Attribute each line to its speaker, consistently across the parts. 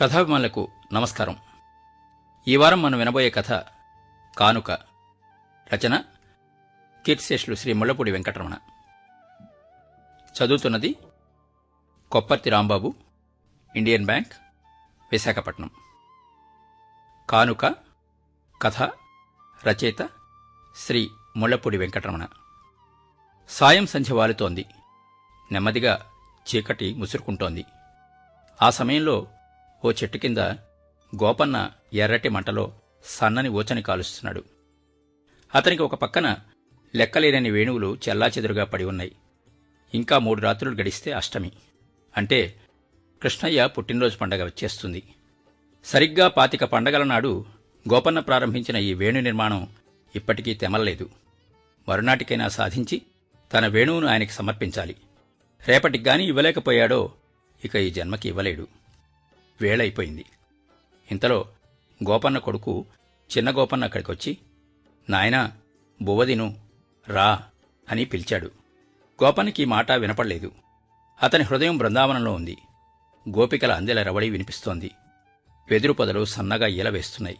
Speaker 1: కథాభిమానులకు నమస్కారం. ఈ వారం మనం వినబోయే కథ కానుక. రచన కీర్తిశేషులు శ్రీ ముళ్ళపూడి వెంకటరమణ. చదువుతున్నది కొప్పర్తి రాంబాబు ఇండియన్ బ్యాంక్ విశాఖపట్నం. కానుక కథ రచయిత శ్రీ ముళ్ళపూడి వెంకటరమణ. సాయం సంధ్య వాలుతోంది. నెమ్మదిగా చీకటి ముసురుకుంటోంది. ఆ సమయంలో ఓ చెట్టు కింద గోపన్న ఎర్రటి మంటలో సన్నని ఊచని కాలుస్తున్నాడు. అతనికి ఒక పక్కన లెక్కలేనని వేణువులు చెల్లాచెదురుగా పడి ఉన్నాయి. ఇంకా మూడు రాత్రులు గడిస్తే అష్టమి. అంటే కృష్ణయ్య పుట్టినరోజు పండగ వచ్చేస్తుంది. సరిగ్గా పాతిక పండగల నాడు గోపన్న ప్రారంభించిన ఈ వేణు నిర్మాణం ఇప్పటికీ తెమలలేదు. మరునాటికైనా సాధించి తన వేణువును ఆయనకి సమర్పించాలి. రేపటికి గాని ఇవ్వలేకపోయాడో ఇక ఈ జన్మకి ఇవ్వలేడు. వేళైపోయింది. ఇంతలో గోపన్న కొడుకు చిన్న గోపన్న అక్కడికొచ్చి నాయనా బువ్వదిను రా అని పిలిచాడు. గోపన్నకి ఈ మాట వినపడలేదు. అతని హృదయం బృందావనంలో ఉంది. గోపికల అందెల రవడి వినిపిస్తోంది. వెదురు పొదలు సన్నగా ఈలవేస్తున్నాయి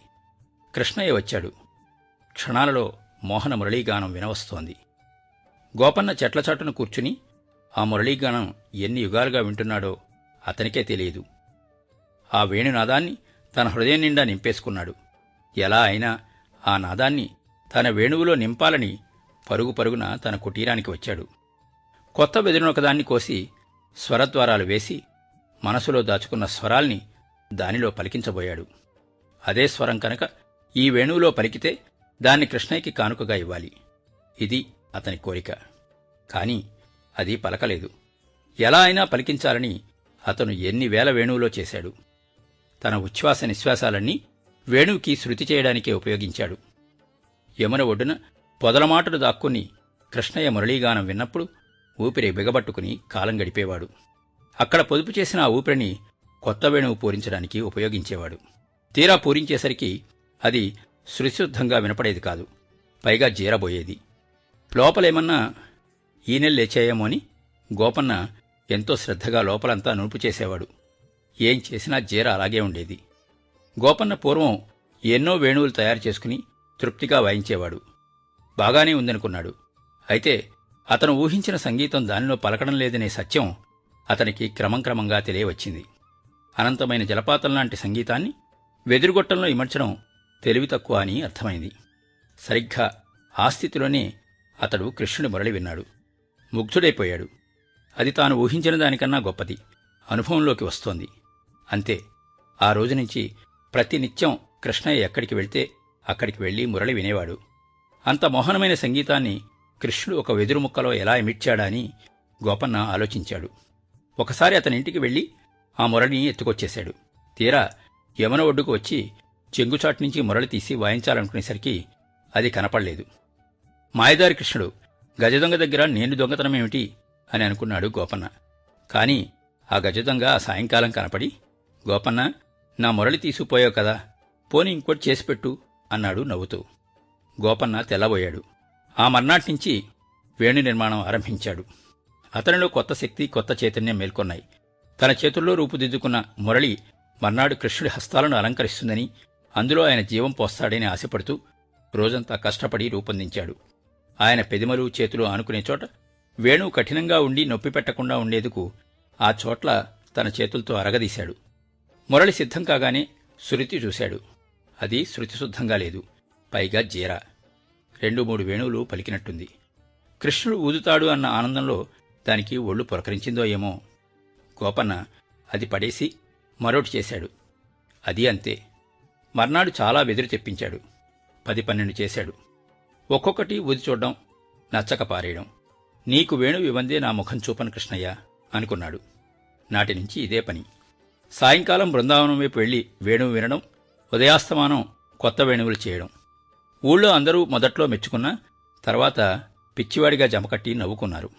Speaker 1: కృష్ణయ్య వచ్చాడు. క్షణాలలో మోహన మురళీగానం వినవస్తోంది. గోపన్న చెట్ల చాటును కూర్చుని ఆ మురళీగానం ఎన్ని యుగాలుగా వింటున్నాడో అతనికే తెలియదు. ఆ వేణునాదాన్ని తన హృదయం నిండా నింపేసుకున్నాడు. ఎలా అయినా ఆ నాదాన్ని తన వేణువులో నింపాలని పరుగు పరుగున తన కుటీరానికి వచ్చాడు. కొత్త వెదురునొకదాన్ని కోసి స్వరద్వారాలు వేసి మనసులో దాచుకున్న స్వరాల్ని దానిలో పలికించబోయాడు. అదే స్వరం కనుక ఈ వేణువులో పలికితే దాన్ని కృష్ణయ్యకి కానుకగా ఇవ్వాలి. ఇది అతని కోరిక. కాని అది పలకలేదు. ఎలా అయినా పలికించాలని అతను ఎన్ని వేల వేణువులో చేశాడు. తన ఉచ్ఛ్వాస నిశ్వాసాలన్నీ వేణువుకి శృతి చేయడానికే ఉపయోగించాడు. యమున ఒడ్డున పొదలమాటలు దాక్కుని కృష్ణయ్య మురళీగానం విన్నప్పుడు ఊపిరి బిగబట్టుకుని కాలం గడిపేవాడు. అక్కడ పొదుపు చేసిన ఆ ఊపిరిని కొత్త వేణువు పూరించడానికి ఉపయోగించేవాడు. తీరా పూరించేసరికి అది శృతిశుద్ధంగా వినపడేది కాదు. పైగా జీరబోయేది. లోపలేమన్నా ఈనెలు లేచాయేమో అని గోపన్న ఎంతో శ్రద్ధగా లోపలంతా నునుపు చేసేవాడు. ఏం చేసినా జీర అలాగే ఉండేది. గోపన్న పూర్వం ఎన్నో వేణువులు తయారు చేసుకుని తృప్తిగా వాయించేవాడు. బాగానే ఉందనుకున్నాడు. అయితే అతను ఊహించిన సంగీతం దానిలో పలకడం లేదనే సత్యం అతనికి క్రమం క్రమంగా తెలియవచ్చింది. అనంతమైన జలపాతం లాంటి సంగీతాన్ని వెదురుగొట్టంలో ఇమర్చడం తెలివి తక్కువ అని అర్థమైంది. సరిగ్గా ఆ స్థితిలోనే అతడు కృష్ణుడి మురళి విన్నాడు. ముగ్ధుడైపోయాడు. అది తాను ఊహించిన దానికన్నా గొప్పది. అనుభవంలోకి వస్తోంది. అంతే. ఆ రోజు నుంచి ప్రతి నిత్యం కృష్ణయ్య ఎక్కడికి వెళ్తే అక్కడికి వెళ్ళి మురళి వినేవాడు. అంత మోహనమైన సంగీతాన్ని కృష్ణుడు ఒక వెదురు ముక్కలో ఎలా ఎమిట్చాడని అని గోపన్న ఆలోచించాడు. ఒకసారి అతని ఇంటికి వెళ్ళి ఆ మురళిని ఎత్తుకొచ్చేశాడు. తీరా యమున ఒడ్డుకు వచ్చి చెంగుచాటు నుంచి మురళి తీసి వాయించాలనుకునేసరికి అది కనపడలేదు. మాయదారి కృష్ణుడు గజదొంగ దగ్గర నేను దొంగతనమేమిటి? అని అనుకున్నాడు గోపన్న. కాని ఆ గజదొంగ ఆ సాయంకాలం కనపడి గోపన్న నా మురళి తీసుకుపోయావు కదా పోని ఇంకోటి చేసిపెట్టు అన్నాడు నవ్వుతూ. గోపన్న తెల్లబోయాడు. ఆ మర్నాటి నుంచి వేణు నిర్మాణం ఆరంభించాడు. అతనిలో కొత్త శక్తి కొత్త చైతన్యం మేల్కొన్నాయి. తన చేతుల్లో రూపుదిద్దుకున్న మురళి మర్నాడు కృష్ణుడి హస్తాలను అలంకరిస్తుందని అందులో ఆయన జీవం పోస్తాడని ఆశపడుతూ రోజంతా కష్టపడి రూపొందించాడు. ఆయన పెదిమలు చేతులు ఆనుకునే చోట వేణు కఠినంగా ఉండి నొప్పి పెట్టకుండా ఉండేందుకు ఆ చోట్ల తన చేతులతో అరగదీశాడు. మురళి సిద్ధం కాగానే శృతి చూశాడు. అది శృతిశుద్ధంగా లేదు. పైగా జీరా. రెండు మూడు వేణువులు పలికినట్టుంది. కృష్ణుడు ఊదుతాడు అన్న ఆనందంలో దానికి ఒళ్ళు పురకరించిందో ఏమో. గోపన్న అది పడేసి మరోటి చేశాడు. అది అంతే. మర్నాడు చాలా వెదురు తెప్పించాడు. పది పన్నెండు చేశాడు. ఒక్కొక్కటి ఊది చూడ్డం నచ్చక పారేయడం. నీకు వేణువు ఇవ్వందే నా ముఖం చూపను కృష్ణయ్య అనుకున్నాడు. నాటి నుంచి ఇదే పని. సాయంకాలం బృందావనం వైపు వెళ్ళి వేణువు వినడం ఉదయాస్తమానం కొత్త వేణువులు చేయడం. ఊళ్ళో అందరూ మొదట్లో మెచ్చుకున్నా తర్వాత పిచ్చివాడిగా జమకట్టి నవ్వుకున్నారు.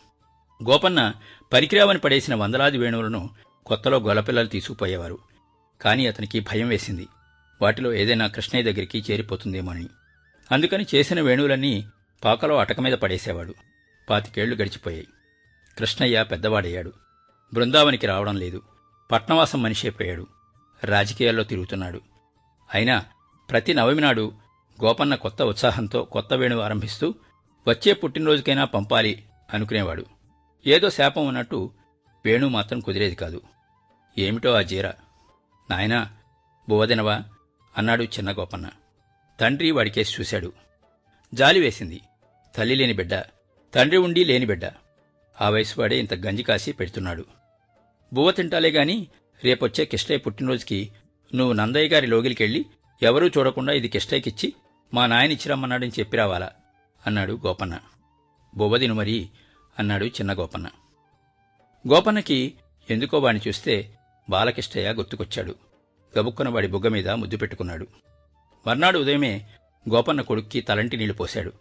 Speaker 1: గోపన్న పరికిరావని పడేసిన వందలాది వేణువులను కొత్తలో గొల్లపిల్లలు తీసుకుపోయేవారు. కాని అతనికి భయం వేసింది. వాటిలో ఏదైనా కృష్ణయ్య దగ్గరికి చేరిపోతుందేమోనని అందుకని చేసిన వేణువులన్నీ పాకలో అటక మీద పడేసేవాడు. పాతికేళ్ళు గడిచిపోయాయి. కృష్ణయ్య పెద్దవాడయ్యాడు. బృందావనికి రావడం లేదు. పట్నవాసం మనిషి అయిపోయాడు. రాజకీయాల్లో తిరుగుతున్నాడు. అయినా ప్రతి నవమి నాడు గోపన్న కొత్త ఉత్సాహంతో కొత్త వేణువు ఆరంభిస్తూ వచ్చే పుట్టినరోజుకైనా పంపాలి అనుకునేవాడు. ఏదో శాపం ఉన్నట్టు వేణు మాత్రం కుదిరేది కాదు. ఏమిటో ఆ జీర? నాయనా బువ్వదినవా? అన్నాడు చిన్న గోపన్న. తండ్రి వాడికేసి చూశాడు. జాలి వేసింది. తల్లి లేని బిడ్డ తండ్రి ఉండి లేని బిడ్డ. ఆ వయసు వాడే ఇంత గంజి కాసి పెడుతున్నాడు. బువ్వ తింటాలే గాని రేపొచ్చే కిష్టయ్య పుట్టినరోజుకి నువ్వు నందయ్య గారి లోగిలికెళ్ళి ఎవరూ చూడకుండా ఇది కిష్టయ్యకిచ్చి మా నాయన ఇచ్చిరమ్మన్నాడని చెప్పి రావాలా? అన్నాడు గోపన్న. బువ్వదిను మరి అన్నాడు చిన్న గోపన్న. గోపన్నకి ఎందుకో వాణ్ణి చూస్తే బాలకిష్టయ్య గుర్తుకొచ్చాడు. గబుక్కున వాడి బుగ్గ మీద ముద్దు పెట్టుకున్నాడు. మర్నాడు ఉదయమే గోపన్న కొడుక్కి తలంటి నీళ్ళు పోశాడు.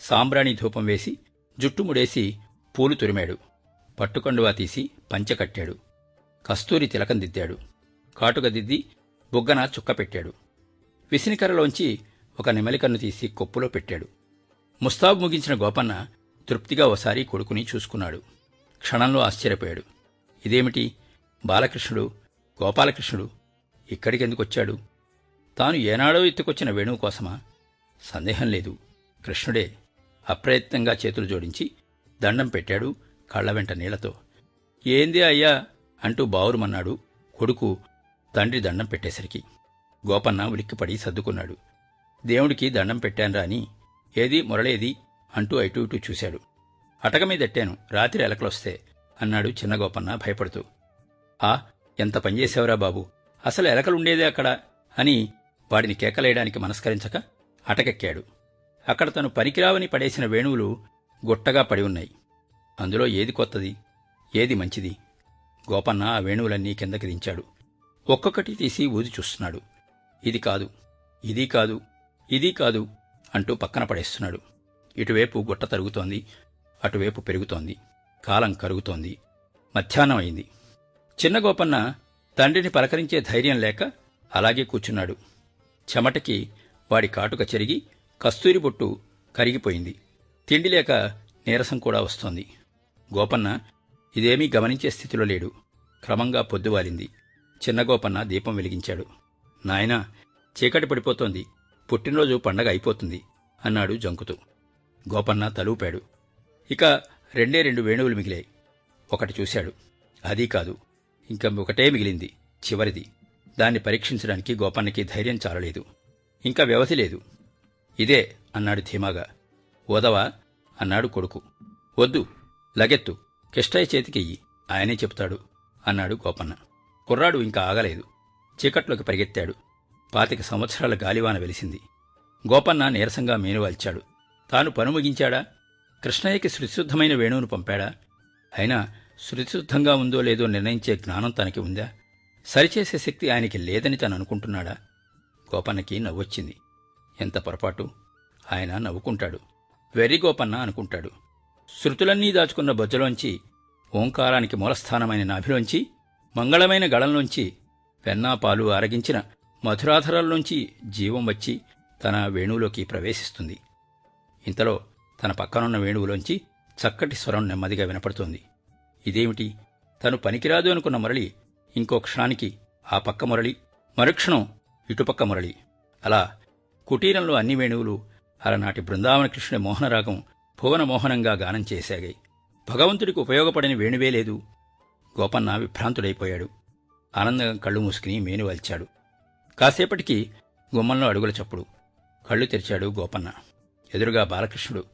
Speaker 1: సాంబ్రాణి ధూపం వేసి జుట్టు ముడేసి పూలు తురిమాడు. పట్టుకండువా తీసి పంచె కట్టాడు. కస్తూరి తిలకం దిద్దాడు. కాటుక దిద్ది బుగ్గన చుక్క పెట్టాడు. విసినికర్రలోంచి ఒక నెమలికన్ను తీసి కొప్పులో పెట్టాడు. ముస్తాబు ముగించిన గోపన్న తృప్తిగా ఓసారి కొడుకుని చూసుకున్నాడు. క్షణంలో ఆశ్చర్యపోయాడు. ఇదేమిటి? బాలకృష్ణుడు గోపాలకృష్ణుడు ఇక్కడికెందుకొచ్చాడు? తాను ఏనాడో ఎత్తుకొచ్చిన వేణువు కోసమా? సందేహం లేదు. కృష్ణుడే అప్రయత్నంగా చేతులు జోడించి దండం పెట్టాడు కళ్ళ వెంట నీళ్ళతో. ఏంది అయ్యా? అంటూ బావురుమన్నాడు కొడుకు తండ్రి దండం పెట్టేసరికి. గోపన్న ఉలిక్కిపడి సర్దుకున్నాడు. దేవుడికి దండం పెట్టానురా అని ఏది మొరలేది అంటూ అటు ఇటు చూశాడు. అటక మీదెట్టాను రాత్రి ఎలకలొస్తే అన్నాడు చిన్న గోపన్న భయపడుతూ. ఆ ఎంత పనిచేసావురా బాబు అసలు ఎలకలుండేదే అక్కడ అని వాడిని కేకలేయడానికి మనస్కరించక అటకెక్కాడు. అక్కడ తను పనికిరావని పడేసిన వేణువులు గుట్టగా పడి ఉన్నాయి. అందులో ఏది కొత్తది ఏది మంచిది? గోపన్న ఆ వేణువులన్నీ కిందకి దించాడు. ఒక్కొక్కటి తీసి ఊది చూస్తున్నాడు. ఇది కాదు ఇది కాదు ఇది కాదు అంటూ పక్కన పడేస్తున్నాడు. ఇటువైపు గుట్ట తరుగుతోంది అటువైపు పెరుగుతోంది కాలం కరుగుతోంది మధ్యాహ్నం అయింది. చిన్న గోపన్న తండ్రిని పలకరించే ధైర్యం లేక అలాగే కూర్చున్నాడు. చెమటకి వాడి కాటుక చెరిగి కస్తూరి బొట్టు కరిగిపోయింది. తిండి లేక నీరసం కూడా వస్తోంది. గోపన్న ఇదేమీ గమనించే స్థితిలో లేడు. క్రమంగా పొద్దువాలింది చిన్న గోపన్న దీపం వెలిగించాడు. నాయనా చీకటి పడిపోతోంది. పుట్టినరోజు పండగ అయిపోతుంది అన్నాడు జంకుతూ. గోపన్న తలూపాడు. ఇక రెండే రెండు వేణువులు మిగిలాయి. ఒకటి చూశాడు. అదీ కాదు. ఇంకా ఒకటే మిగిలింది. చివరిది. దాన్ని పరీక్షించడానికి గోపన్నకి ధైర్యం చాలలేదు. ఇంకా వ్యవధి లేదు. ఇదే అన్నాడు ధీమాగా. ఓదవా? అన్నాడు కొడుకు. వద్దు. లగెత్తు. కిష్టయ్య చేతికియ్యి ఆయనే చెప్తాడు అన్నాడు గోపన్న. కుర్రాడు ఇంకా ఆగలేదు. చీకట్లోకి పరిగెత్తాడు. పాతిక సంవత్సరాల గాలివాన వెలిసింది. గోపన్న నీరసంగా మేనువాల్చాడు. తాను పను ముగించాడా? కృష్ణయ్యకి శృతిశుద్ధమైన వేణువును పంపాడా? అయినా శృతిశుద్ధంగా ఉందో లేదో నిర్ణయించే జ్ఞానం తనకి ఉందా? సరిచేసే శక్తి ఆయనకి లేదని తను అనుకుంటున్నాడా? గోపన్నకి నవ్వొచ్చింది. ఎంత పొరపాటు? ఆయన నవ్వుకుంటాడు. వెర్రి గోపన్న అనుకుంటాడు. శృతులన్నీ దాచుకున్న బొజ్జలోంచి ఓంకారానికి మూలస్థానమైన నాభిలోంచి మంగళమైన గళంలోంచి వెన్నాపాలు అరగించిన ఆరగించిన మధురాధరాల్లోంచి జీవం వచ్చి తన వేణువులోకి ప్రవేశిస్తుంది. ఇంతలో తన పక్కనున్న వేణువులోంచి చక్కటి స్వరం నెమ్మదిగా వినపడుతోంది. ఇదేమిటి? తను పనికిరాదు అనుకున్న మురళి ఇంకో క్షణానికి ఆ పక్క మురళి మరుక్షణం ఇటుపక్క మురళి. అలా కుటీరంలో అన్ని వేణువులు అలనాటి బృందావన కృష్ణుడి మోహనరాగం భువనమోహనంగా గానం చేశాగై. భగవంతుడికి ఉపయోగపడని వేణువే లేదు. గోపన్న విభ్రాంతుడైపోయాడు. ఆనందంగా కళ్ళు మూసుకుని మేనువల్చాడు కాసేపటికి గుమ్మంలో అడుగుల చప్పుడు. కళ్ళు తెరిచాడు గోపన్న. ఎదురుగా బాలకృష్ణుడు.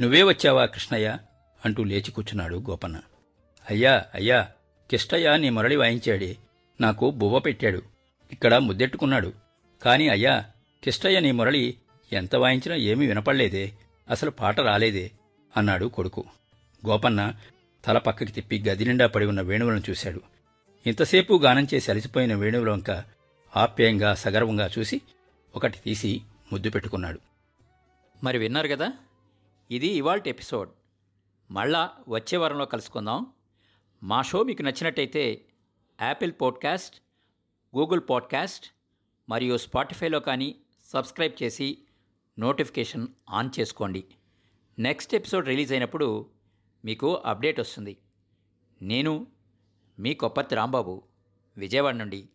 Speaker 1: నువ్వే వచ్చావా కృష్ణయ్య? అంటూ లేచి కూర్చున్నాడు గోపన్న. అయ్యా అయ్యా కిష్టయ్య నీ మురళి వాయించాడే. నాకు బువ్వ పెట్టాడు. ఇక్కడ ముద్దెట్టుకున్నాడు. కాని అయ్యా కిష్టయ్య నీ మురళి ఎంత వాయించినా ఏమీ వినపడలేదే. అసలు పాట రాలేదే అన్నాడు కొడుకు. గోపన్న తల పక్కకి తిప్పి గది నిండా పడి ఉన్న వేణువులను చూశాడు. ఇంతసేపు గానం చేసి అలసిపోయిన వేణువుల వంక ఆప్యాయంగా సగర్వంగా చూసి ఒకటి తీసి ముద్దు పెట్టుకున్నాడు.
Speaker 2: మరి విన్నారు కదా? ఇది ఇవాల్టి ఎపిసోడ్. మళ్ళా వచ్చే వారంలో కలుసుకుందాం. మా షో మీకు నచ్చినట్టయితే యాపిల్ పాడ్కాస్ట్ గూగుల్ పాడ్కాస్ట్ మరియు స్పాటిఫైలో కానీ సబ్స్క్రైబ్ చేసి నోటిఫికేషన్ ఆన్ చేసుకోండి. నెక్స్ట్ ఎపిసోడ్ రిలీజ్ అయినప్పుడు మీకు అప్డేట్ వస్తుంది. నేను మీ కొప్పతి రాంబాబు విజయవాడ నుండి